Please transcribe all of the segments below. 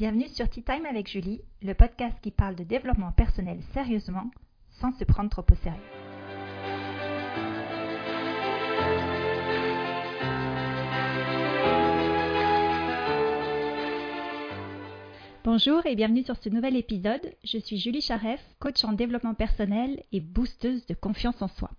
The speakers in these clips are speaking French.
Bienvenue sur Tea Time avec Julie, le podcast qui parle de développement personnel sérieusement, sans se prendre trop au sérieux. Bonjour et bienvenue sur ce nouvel épisode. Je suis Julie Charef, coach en développement personnel et boosteuse de confiance en soi.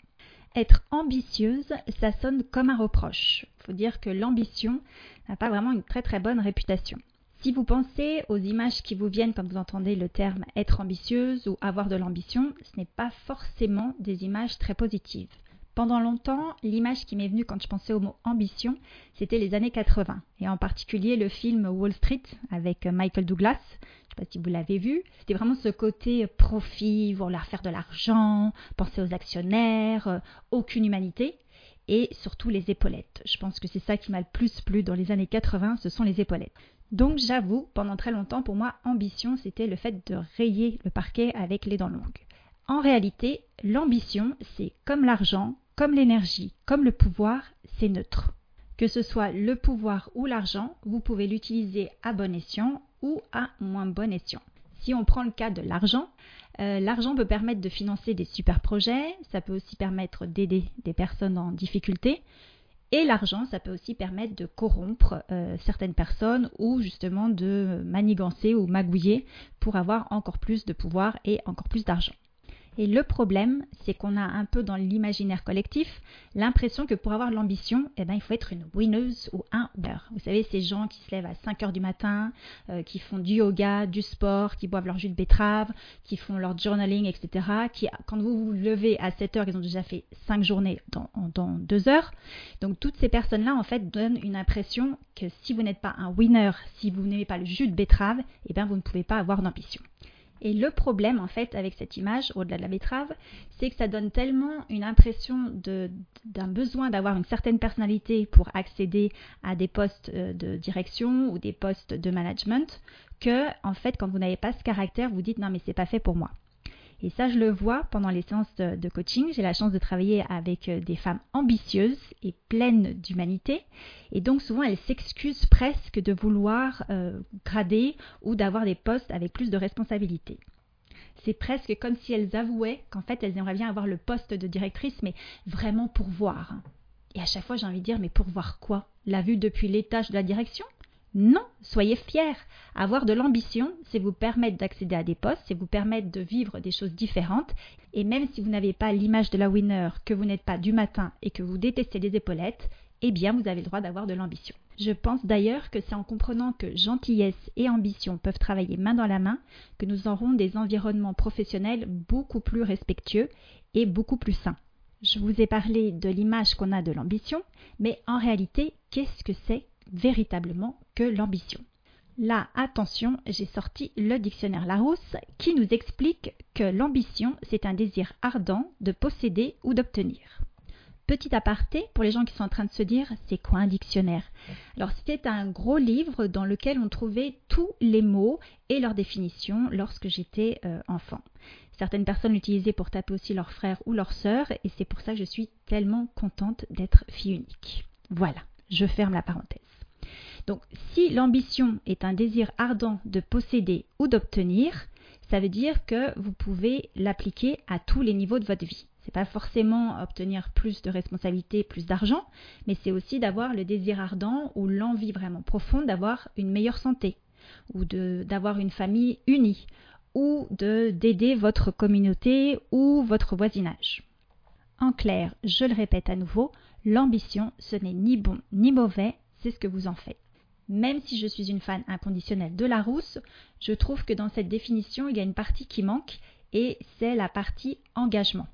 Être ambitieuse, ça sonne comme un reproche. Il faut dire que l'ambition n'a pas vraiment une très très bonne réputation. Si vous pensez aux images qui vous viennent quand vous entendez le terme être ambitieuse ou avoir de l'ambition, ce n'est pas forcément des images très positives. Pendant longtemps, l'image qui m'est venue quand je pensais au mot ambition, c'était les années 80, et en particulier le film Wall Street avec Michael Douglas. Je ne sais pas si vous l'avez vu. C'était vraiment ce côté profit, vouloir faire de l'argent, penser aux actionnaires, euh, aucune humanité et surtout les épaulettes. Je pense que c'est ça qui m'a le plus plu dans les années 80, ce sont les épaulettes. Donc j'avoue, pendant très longtemps, pour moi, ambition, c'était le fait de rayer le parquet avec les dents longues. En réalité, l'ambition, c'est comme l'argent, comme l'énergie, comme le pouvoir, c'est neutre. Que ce soit le pouvoir ou l'argent, vous pouvez l'utiliser à bon escient ou à moins bon escient. Si on prend le cas de l'argent, euh, l'argent peut permettre de financer des super projets, ça peut aussi permettre d'aider des personnes en difficulté, et l'argent, ça peut aussi permettre de corrompre euh, certaines personnes ou justement de manigancer ou magouiller pour avoir encore plus de pouvoir et encore plus d'argent. Et le problème, c'est qu'on a un peu dans l'imaginaire collectif l'impression que pour avoir l'ambition, eh ben, il faut être une winneuse ou un winner. Vous savez, ces gens qui se lèvent à 5 heures du matin, euh, qui font du yoga, du sport, qui boivent leur jus de betterave, qui font leur journaling, etc. Qui, quand vous vous levez à 7 heures, ils ont déjà fait 5 journées dans, dans 2 heures. Donc toutes ces personnes-là, en fait, donnent une impression que si vous n'êtes pas un winner, si vous n'aimez pas le jus de betterave, eh ben, vous ne pouvez pas avoir d'ambition. Et le problème, en fait, avec cette image, au-delà de la betterave, c'est que ça donne tellement une impression d'un besoin d'avoir une certaine personnalité pour accéder à des postes euh, de direction ou des postes de management que, en fait, quand vous n'avez pas ce caractère, vous dites non, mais c'est pas fait pour moi. Et ça, je le vois pendant les séances de, coaching. J'ai la chance de travailler avec euh, des femmes ambitieuses et pleines d'humanité. Et donc, souvent, elles s'excusent presque de vouloir euh, grader ou d'avoir des postes avec plus de responsabilités. C'est presque comme si elles avouaient qu'en fait, elles aimeraient bien avoir le poste de directrice, mais vraiment pour voir. Et à chaque fois, j'ai envie de dire, mais pour voir quoi? La vue depuis l'étage de la direction? Non, soyez fiers. Avoir de l'ambition, c'est vous permettre d'accéder à des postes, c'est vous permettre de vivre des choses différentes. Et même si vous n'avez pas l'image de la winner, que vous n'êtes pas du matin et que vous détestez les épaulettes, eh bien vous avez le droit d'avoir de l'ambition. Je pense d'ailleurs que c'est en comprenant que gentillesse et ambition peuvent travailler main dans la main que nous aurons des environnements professionnels beaucoup plus respectueux et beaucoup plus sains. Je vous ai parlé de l'image qu'on a de l'ambition, mais en réalité, qu'est-ce que c'est véritablement que l'ambition. Là, attention, j'ai sorti le dictionnaire Larousse qui nous explique que l'ambition, c'est un désir ardent de posséder ou d'obtenir. Petit aparté, pour les gens qui sont en train de se dire, c'est quoi un dictionnaire? Alors, c'était un gros livre dans lequel on trouvait tous les mots et leurs définitions lorsque j'étais euh, enfant. Certaines personnes l'utilisaient pour taper aussi leurs frères ou leurs sœurs, et c'est pour ça que je suis tellement contente d'être fille unique. Voilà, je ferme la parenthèse. Donc si l'ambition est un désir ardent de posséder ou d'obtenir, ça veut dire que vous pouvez l'appliquer à tous les niveaux de votre vie. Ce n'est pas forcément obtenir plus de responsabilités, plus d'argent, mais c'est aussi d'avoir le désir ardent ou l'envie vraiment profonde d'avoir une meilleure santé, ou d'avoir une famille unie, ou d'aider votre communauté ou votre voisinage. En clair, je le répète à nouveau, l'ambition, ce n'est ni bon ni mauvais, c'est ce que vous en faites. Même si je suis une fan inconditionnelle de Larousse, je trouve que dans cette définition, il y a une partie qui manque et c'est la partie engagement.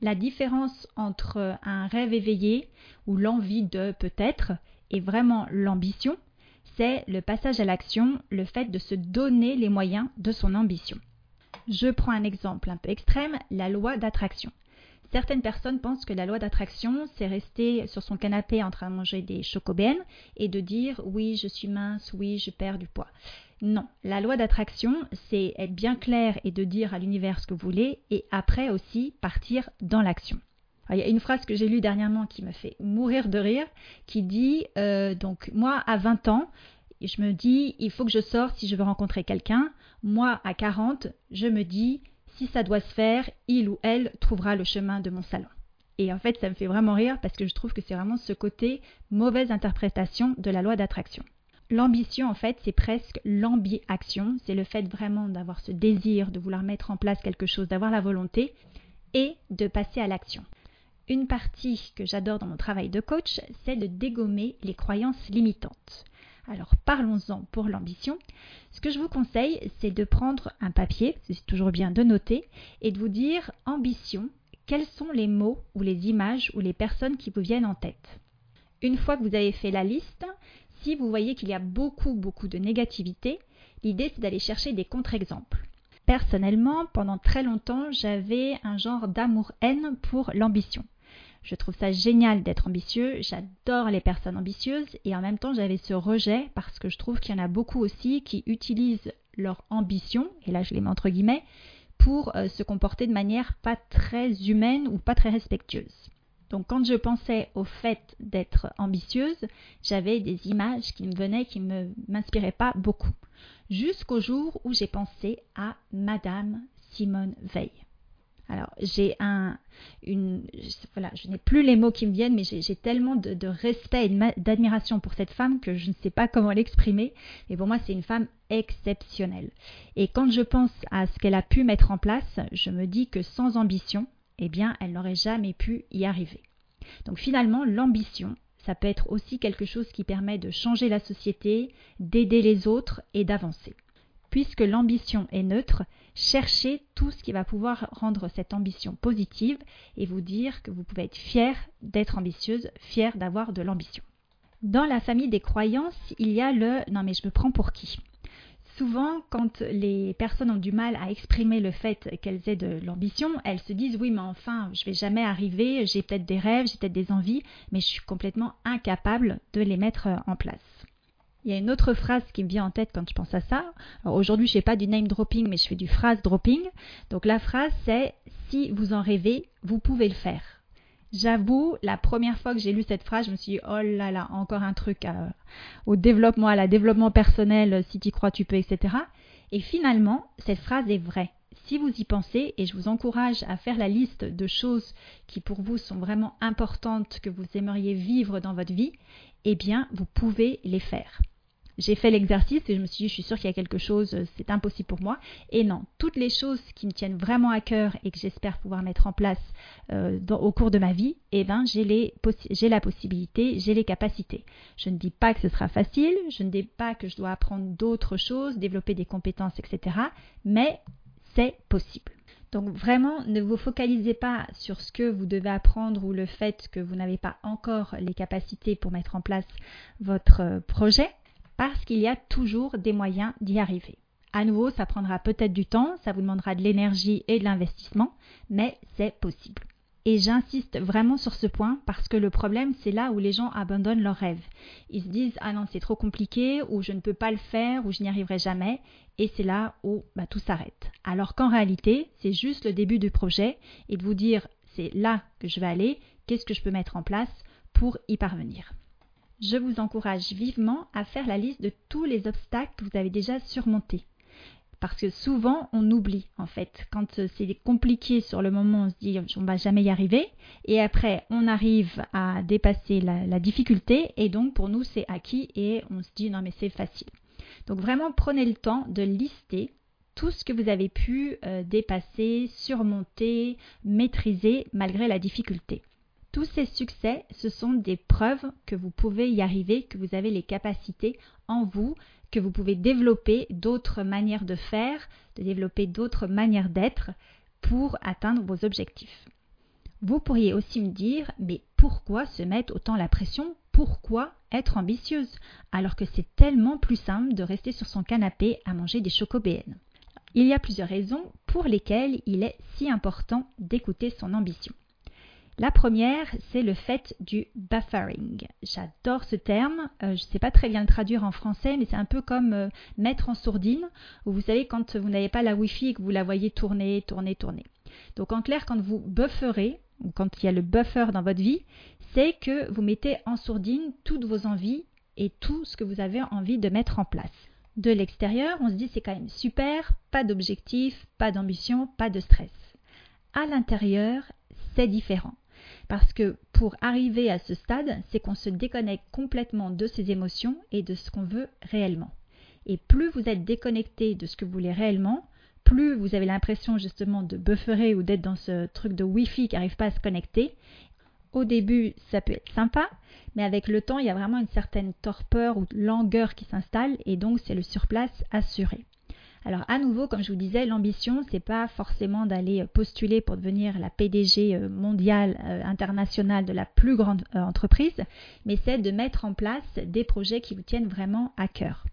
La différence entre un rêve éveillé ou l'envie de peut-être et vraiment l'ambition, c'est le passage à l'action, le fait de se donner les moyens de son ambition. Je prends un exemple un peu extrême, la loi d'attraction. Certaines personnes pensent que la loi d'attraction, c'est rester sur son canapé en train de manger des chocobènes et de dire oui, je suis mince, oui, je perds du poids. Non, la loi d'attraction, c'est être bien clair et de dire à l'univers ce que vous voulez et après aussi partir dans l'action. Il y a une phrase que j'ai lue dernièrement qui me fait mourir de rire, qui dit euh, donc moi à 20 ans, je me dis, il faut que je sorte si je veux rencontrer quelqu'un. Moi, à 40, je me dis, si ça doit se faire, il ou elle trouvera le chemin de mon salon. Et en fait, ça me fait vraiment rire parce que je trouve que c'est vraiment ce côté mauvaise interprétation de la loi d'attraction. L'ambition, en fait, c'est presque l'ambi-action. C'est le fait vraiment d'avoir ce désir de vouloir mettre en place quelque chose, d'avoir la volonté et de passer à l'action. Une partie que j'adore dans mon travail de coach, c'est de dégommer les croyances limitantes. Alors parlons-en pour l'ambition. Ce que je vous conseille, c'est de prendre un papier, c'est toujours bien de noter, et de vous dire ambition, quels sont les mots ou les images ou les personnes qui vous viennent en tête? Une fois que vous avez fait la liste, si vous voyez qu'il y a beaucoup beaucoup de négativité, l'idée c'est d'aller chercher des contre-exemples. Personnellement, pendant très longtemps, j'avais un genre d'amour-haine pour l'ambition. Je trouve ça génial d'être ambitieux, j'adore les personnes ambitieuses et en même temps j'avais ce rejet parce que je trouve qu'il y en a beaucoup aussi qui utilisent leur ambition, et là je les mets entre guillemets, pour euh, se comporter de manière pas très humaine ou pas très respectueuse. Donc quand je pensais au fait d'être ambitieuse, j'avais des images qui me venaient, qui ne m'inspiraient pas beaucoup. Jusqu'au jour où j'ai pensé à Madame Simone Veil. Alors, j'ai un, une, voilà, je n'ai plus les mots qui me viennent, mais j'ai tellement de, respect et d'admiration pour cette femme que je ne sais pas comment l'exprimer. Et pour moi, c'est une femme exceptionnelle. Et quand je pense à ce qu'elle a pu mettre en place, je me dis que sans ambition, eh bien, elle n'aurait jamais pu y arriver. Donc finalement, l'ambition, ça peut être aussi quelque chose qui permet de changer la société, d'aider les autres et d'avancer. Puisque l'ambition est neutre, cherchez tout ce qui va pouvoir rendre cette ambition positive et vous dire que vous pouvez être fier d'être ambitieuse, fier d'avoir de l'ambition. Dans la famille des croyances, il y a le non mais je me prends pour qui? Souvent, quand les personnes ont du mal à exprimer le fait qu'elles aient de l'ambition, elles se disent oui, mais enfin, je vais jamais arriver, j'ai peut-être des rêves, j'ai peut-être des envies, mais je suis complètement incapable de les mettre en place. Il y a une autre phrase qui me vient en tête quand je pense à ça. aujourd'hui, je fais pas du name dropping, mais je fais du phrase dropping. Donc la phrase c'est si vous en rêvez, vous pouvez le faire. J'avoue, la première fois que j'ai lu cette phrase, je me suis dit oh là là, encore un truc au développement, à la développement personnel, si tu crois, tu peux, etc. Et finalement, cette phrase est vraie. Si vous y pensez, et je vous encourage à faire la liste de choses qui pour vous sont vraiment importantes, que vous aimeriez vivre dans votre vie, eh bien, vous pouvez les faire j'ai fait l'exercice et je me suis dit, je suis sûre qu'il y a quelque chose, euh, c'est impossible pour moi. Et non, toutes les choses qui me tiennent vraiment à cœur et que j'espère pouvoir mettre en place euh, au cours de ma vie, eh ben, j'ai, la possibilité, j'ai les capacités. Je ne dis pas que ce sera facile, je ne dis pas que je dois apprendre d'autres choses, développer des compétences, etc. Mais c'est possible. Donc vraiment, ne vous focalisez pas sur ce que vous devez apprendre ou le fait que vous n'avez pas encore les capacités pour mettre en place votre euh, projet parce qu'il y a toujours des moyens d'y arriver. À nouveau, ça prendra peut-être du temps, ça vous demandera de l'énergie et de l'investissement, mais c'est possible. Et j'insiste vraiment sur ce point parce que le problème, c'est là où les gens abandonnent leurs rêves. Ils se disent Ah non, c'est trop compliqué, ou je ne peux pas le faire, ou je n'y arriverai jamais. Et c'est là où bah, tout s'arrête. Alors qu'en réalité, c'est juste le début du projet et de vous dire C'est là que je vais aller, qu'est-ce que je peux mettre en place pour y parvenir? Je vous encourage vivement à faire la liste de tous les obstacles que vous avez déjà surmontés. Parce que souvent, on oublie, en fait. Quand c'est compliqué sur le moment, on se dit on va jamais y arriver. Et après, on arrive à dépasser la, difficulté. Et donc, pour nous, c'est acquis. Et on se dit non, mais c'est facile. Donc, vraiment, prenez le temps de lister tout ce que vous avez pu euh, dépasser, surmonter, maîtriser malgré la difficulté. Tous ces succès, ce sont des preuves que vous pouvez y arriver, que vous avez les capacités en vous, que vous pouvez développer d'autres manières de faire, de développer d'autres manières d'être pour atteindre vos objectifs. Vous pourriez aussi me dire, mais pourquoi se mettre autant la pression? Pourquoi être ambitieuse alors que c'est tellement plus simple de rester sur son canapé à manger des chocobéennes? Il y a plusieurs raisons pour lesquelles il est si important d'écouter son ambition. La première, c'est le fait du buffering. J'adore ce terme. Euh, je ne sais pas très bien le traduire en français, mais c'est un peu comme euh, mettre en sourdine, vous savez quand vous n'avez pas la Wi-Fi et que vous la voyez tourner, tourner, tourner. Donc en clair, quand vous bufferez, ou quand il y a le buffer dans votre vie, c'est que vous mettez en sourdine toutes vos envies et tout ce que vous avez envie de mettre en place. De l'extérieur, on se dit c'est quand même super, pas d'objectif, pas d'ambition, pas de stress. À l'intérieur, c'est différent. Parce que pour arriver à ce stade, c'est qu'on se déconnecte complètement de ses émotions et de ce qu'on veut réellement. Et plus vous êtes déconnecté de ce que vous voulez réellement, plus vous avez l'impression justement de bufferer ou d'être dans ce truc de Wi-Fi qui n'arrive pas à se connecter. Au début, ça peut être sympa, mais avec le temps, il y a vraiment une certaine torpeur ou langueur qui s'installe et donc c'est le surplace assuré. Alors à nouveau, comme je vous disais, l'ambition, c'est pas forcément d'aller postuler pour devenir la PDG euh, mondiale euh, internationale de la plus grande euh, entreprise, mais c'est de mettre en place des projets qui vous tiennent vraiment à cœur.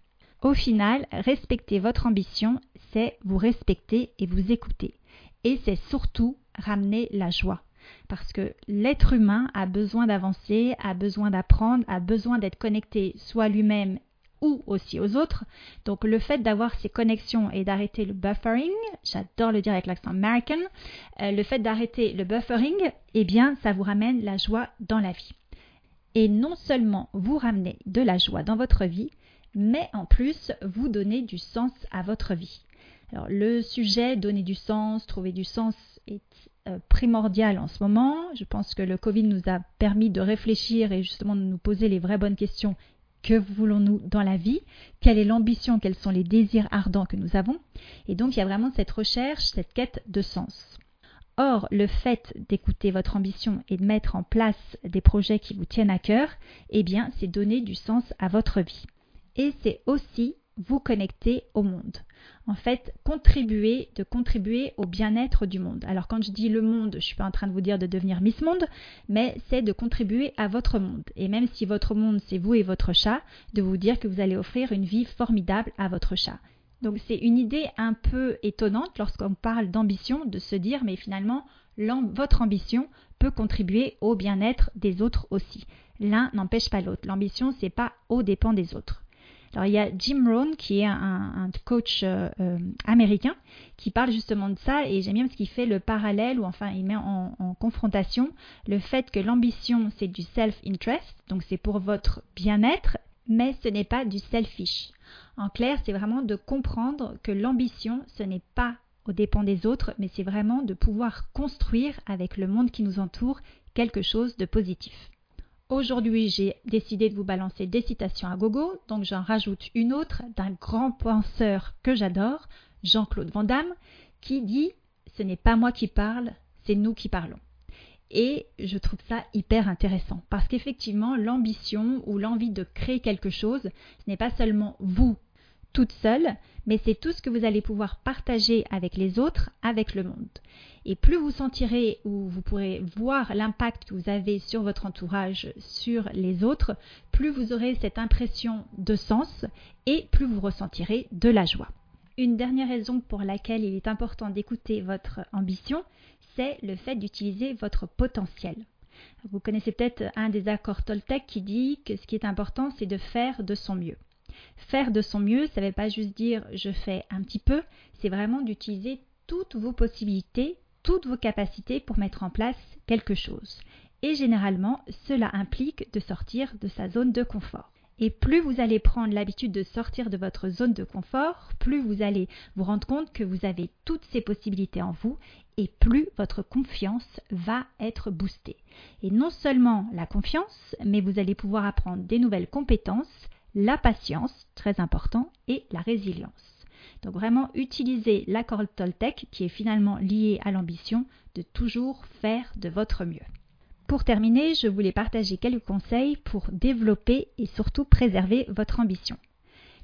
Au final, respecter votre ambition, c'est vous respecter et vous écouter. Et c'est surtout ramener la joie. Parce que l'être humain a besoin d'avancer, a besoin d'apprendre, a besoin d'être connecté soit lui-même ou aussi aux autres. Donc le fait d'avoir ces connexions et d'arrêter le buffering, j'adore le dire avec l'accent American, euh, le fait d'arrêter le buffering, eh bien ça vous ramène la joie dans la vie. Et non seulement vous ramenez de la joie dans votre vie, mais en plus vous donnez du sens à votre vie. Alors le sujet donner du sens, trouver du sens est euh, primordial en ce moment. Je pense que le Covid nous a permis de réfléchir et justement de nous poser les vraies bonnes questions que voulons-nous dans la vie Quelle est l'ambition Quels sont les désirs ardents que nous avons Et donc, il y a vraiment cette recherche, cette quête de sens. Or, le fait d'écouter votre ambition et de mettre en place des projets qui vous tiennent à cœur, eh bien, c'est donner du sens à votre vie. Et c'est aussi vous connecter au monde. En fait, contribuer, de contribuer au bien-être du monde. Alors quand je dis le monde, je ne suis pas en train de vous dire de devenir Miss Monde, mais c'est de contribuer à votre monde. Et même si votre monde, c'est vous et votre chat, de vous dire que vous allez offrir une vie formidable à votre chat. Donc c'est une idée un peu étonnante lorsqu'on parle d'ambition, de se dire mais finalement votre ambition peut contribuer au bien-être des autres aussi. L'un n'empêche pas l'autre. L'ambition, c'est pas au dépens des autres. Alors il y a Jim Rohn qui est un, coach euh, euh, américain qui parle justement de ça et j'aime bien parce qu'il fait le parallèle ou enfin il met en, en confrontation le fait que l'ambition c'est du self-interest, donc c'est pour votre bien-être, mais ce n'est pas du selfish. En clair, c'est vraiment de comprendre que l'ambition ce n'est pas au dépens des autres, mais c'est vraiment de pouvoir construire avec le monde qui nous entoure quelque chose de positif. Aujourd'hui, j'ai décidé de vous balancer des citations à gogo, donc j'en rajoute une autre d'un grand penseur que j'adore, Jean-Claude Van Damme, qui dit Ce n'est pas moi qui parle, c'est nous qui parlons. Et je trouve ça hyper intéressant parce qu'effectivement, l'ambition ou l'envie de créer quelque chose, ce n'est pas seulement vous toute seule, mais c'est tout ce que vous allez pouvoir partager avec les autres, avec le monde. Et plus vous sentirez ou vous pourrez voir l'impact que vous avez sur votre entourage, sur les autres, plus vous aurez cette impression de sens et plus vous ressentirez de la joie. Une dernière raison pour laquelle il est important d'écouter votre ambition, c'est le fait d'utiliser votre potentiel. Vous connaissez peut-être un des accords Toltec qui dit que ce qui est important, c'est de faire de son mieux. Faire de son mieux, ça ne veut pas juste dire je fais un petit peu, c'est vraiment d'utiliser toutes vos possibilités, toutes vos capacités pour mettre en place quelque chose. Et généralement, cela implique de sortir de sa zone de confort. Et plus vous allez prendre l'habitude de sortir de votre zone de confort, plus vous allez vous rendre compte que vous avez toutes ces possibilités en vous et plus votre confiance va être boostée. Et non seulement la confiance, mais vous allez pouvoir apprendre des nouvelles compétences, la patience, très important, et la résilience. Donc vraiment utiliser l'accord Toltec qui est finalement lié à l'ambition de toujours faire de votre mieux. Pour terminer, je voulais partager quelques conseils pour développer et surtout préserver votre ambition.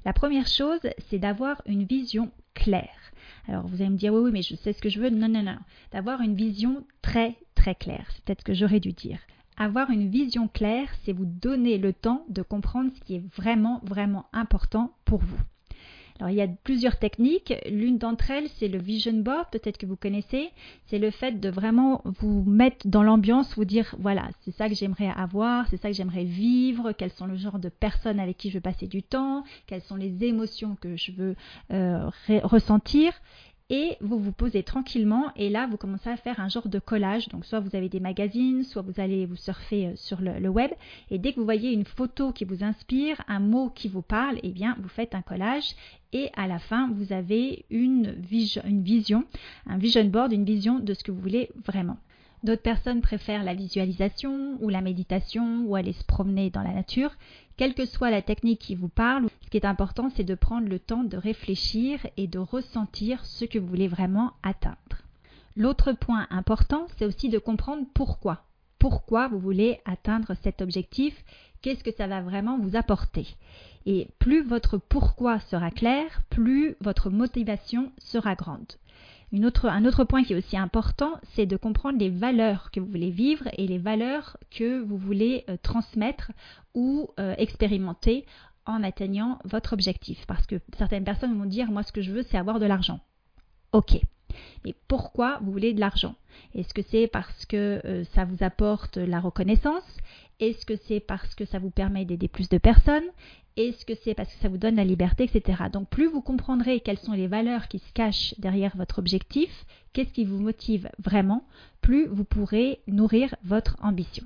La première chose, c'est d'avoir une vision claire. Alors vous allez me dire oui, oui, mais je sais ce que je veux. Non, non, non. D'avoir une vision très, très claire. C'est peut-être ce que j'aurais dû dire. Avoir une vision claire, c'est vous donner le temps de comprendre ce qui est vraiment, vraiment important pour vous. Alors il y a plusieurs techniques. L'une d'entre elles, c'est le vision board, peut-être que vous connaissez. C'est le fait de vraiment vous mettre dans l'ambiance, vous dire voilà, c'est ça que j'aimerais avoir, c'est ça que j'aimerais vivre, quels sont le genre de personnes avec qui je veux passer du temps, quelles sont les émotions que je veux euh, ressentir. Et vous vous posez tranquillement et là vous commencez à faire un genre de collage. Donc soit vous avez des magazines, soit vous allez vous surfer euh, sur le, web et dès que vous voyez une photo qui vous inspire, un mot qui vous parle, eh bien vous faites un collage et à la fin vous avez une, une vision, un vision board, une vision de ce que vous voulez vraiment. D'autres personnes préfèrent la visualisation ou la méditation ou aller se promener dans la nature. Quelle que soit la technique qui vous parle, ce qui est important, c'est de prendre le temps de réfléchir et de ressentir ce que vous voulez vraiment atteindre. L'autre point important, c'est aussi de comprendre pourquoi. Pourquoi vous voulez atteindre cet objectif? Qu'est-ce que ça va vraiment vous apporter? Et plus votre pourquoi sera clair, plus votre motivation sera grande un autre point qui est aussi important, c'est de comprendre les valeurs que vous voulez vivre et les valeurs que vous voulez euh, transmettre ou euh, expérimenter en atteignant votre objectif. Parce que certaines personnes vont dire, moi ce que je veux, c'est avoir de l'argent. Ok. Mais pourquoi vous voulez de l'argent? Est-ce que c'est parce que euh, ça vous apporte la reconnaissance? Est-ce que c'est parce que ça vous permet d'aider plus de personnes? Est-ce que c'est parce que ça vous donne la liberté, etc. Donc plus vous comprendrez quelles sont les valeurs qui se cachent derrière votre objectif, qu'est-ce qui vous motive vraiment, plus vous pourrez nourrir votre ambition.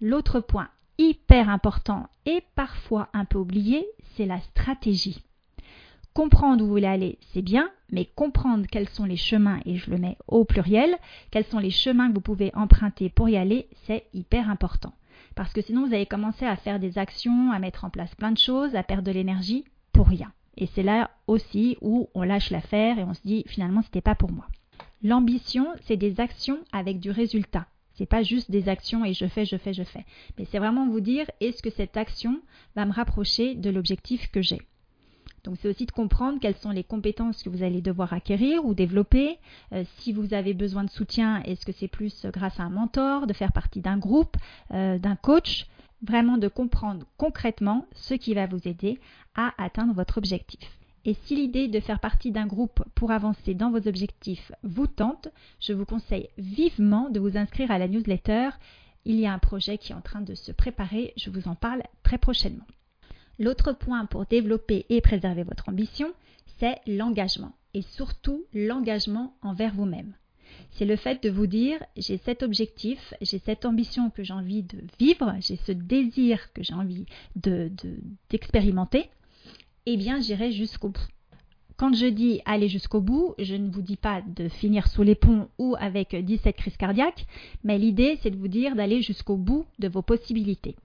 L'autre point hyper important et parfois un peu oublié, c'est la stratégie. Comprendre où vous voulez aller, c'est bien, mais comprendre quels sont les chemins, et je le mets au pluriel, quels sont les chemins que vous pouvez emprunter pour y aller, c'est hyper important. Parce que sinon, vous allez commencer à faire des actions, à mettre en place plein de choses, à perdre de l'énergie pour rien. Et c'est là aussi où on lâche l'affaire et on se dit finalement, c'était pas pour moi. L'ambition, c'est des actions avec du résultat. C'est pas juste des actions et je fais, je fais, je fais. Mais c'est vraiment vous dire est-ce que cette action va me rapprocher de l'objectif que j'ai? Donc c'est aussi de comprendre quelles sont les compétences que vous allez devoir acquérir ou développer. Euh, si vous avez besoin de soutien, est-ce que c'est plus grâce à un mentor, de faire partie d'un groupe, euh, d'un coach? Vraiment de comprendre concrètement ce qui va vous aider à atteindre votre objectif. Et si l'idée de faire partie d'un groupe pour avancer dans vos objectifs vous tente, je vous conseille vivement de vous inscrire à la newsletter. Il y a un projet qui est en train de se préparer, je vous en parle très prochainement. L'autre point pour développer et préserver votre ambition, c'est l'engagement et surtout l'engagement envers vous-même. C'est le fait de vous dire j'ai cet objectif, j'ai cette ambition que j'ai envie de vivre, j'ai ce désir que j'ai envie d'expérimenter, de, eh bien j'irai jusqu'au bout. Quand je dis aller jusqu'au bout, je ne vous dis pas de finir sous les ponts ou avec 17 crises cardiaques, mais l'idée c'est de vous dire d'aller jusqu'au bout de vos possibilités.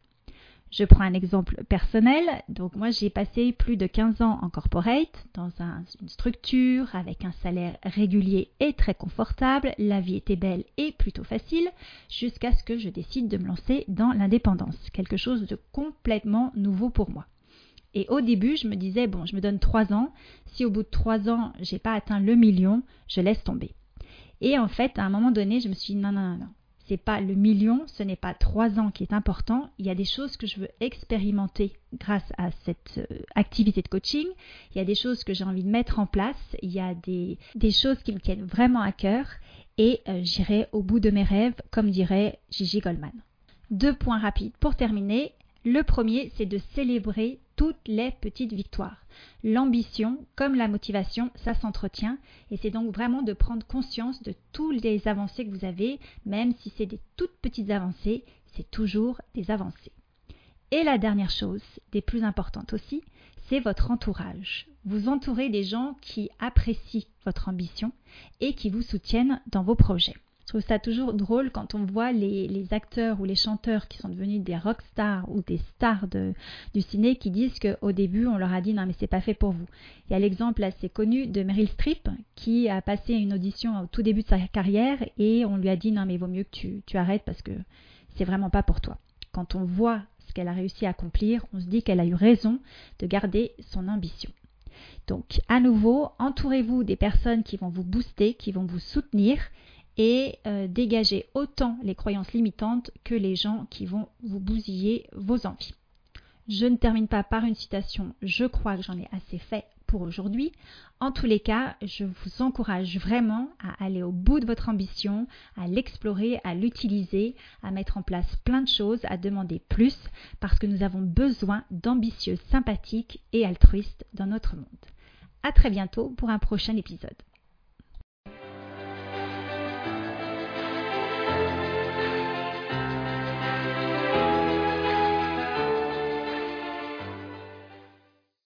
Je prends un exemple personnel. Donc moi, j'ai passé plus de 15 ans en corporate, dans une structure avec un salaire régulier et très confortable. La vie était belle et plutôt facile, jusqu'à ce que je décide de me lancer dans l'indépendance, quelque chose de complètement nouveau pour moi. Et au début, je me disais, bon, je me donne 3 ans. Si au bout de 3 ans, j'ai pas atteint le million, je laisse tomber. Et en fait, à un moment donné, je me suis dit, non, non, non, non c'est pas le million, ce n'est pas trois ans qui est important. Il y a des choses que je veux expérimenter grâce à cette euh, activité de coaching. Il y a des choses que j'ai envie de mettre en place. Il y a des, choses qui me tiennent vraiment à cœur et euh, j'irai au bout de mes rêves, comme dirait Gigi Goldman. Deux points rapides pour terminer. Le premier, c'est de célébrer toutes les petites victoires. L'ambition, comme la motivation, ça s'entretient et c'est donc vraiment de prendre conscience de toutes les avancées que vous avez, même si c'est des toutes petites avancées, c'est toujours des avancées. Et la dernière chose, des plus importantes aussi, c'est votre entourage. Vous entourez des gens qui apprécient votre ambition et qui vous soutiennent dans vos projets. Je trouve ça toujours drôle quand on voit les, acteurs ou les chanteurs qui sont devenus des rock stars ou des stars du ciné qui disent qu'au début on leur a dit non mais c'est pas fait pour vous. Il y a l'exemple assez connu de Meryl Streep qui a passé une audition au tout début de sa carrière et on lui a dit non mais vaut mieux que tu, tu arrêtes parce que c'est vraiment pas pour toi. Quand on voit ce qu'elle a réussi à accomplir, on se dit qu'elle a eu raison de garder son ambition. Donc, à nouveau, entourez-vous des personnes qui vont vous booster, qui vont vous soutenir et euh, dégager autant les croyances limitantes que les gens qui vont vous bousiller vos envies. Je ne termine pas par une citation, je crois que j'en ai assez fait pour aujourd'hui. En tous les cas, je vous encourage vraiment à aller au bout de votre ambition, à l'explorer, à l'utiliser, à mettre en place plein de choses, à demander plus, parce que nous avons besoin d'ambitieux, sympathiques et altruistes dans notre monde. À très bientôt pour un prochain épisode.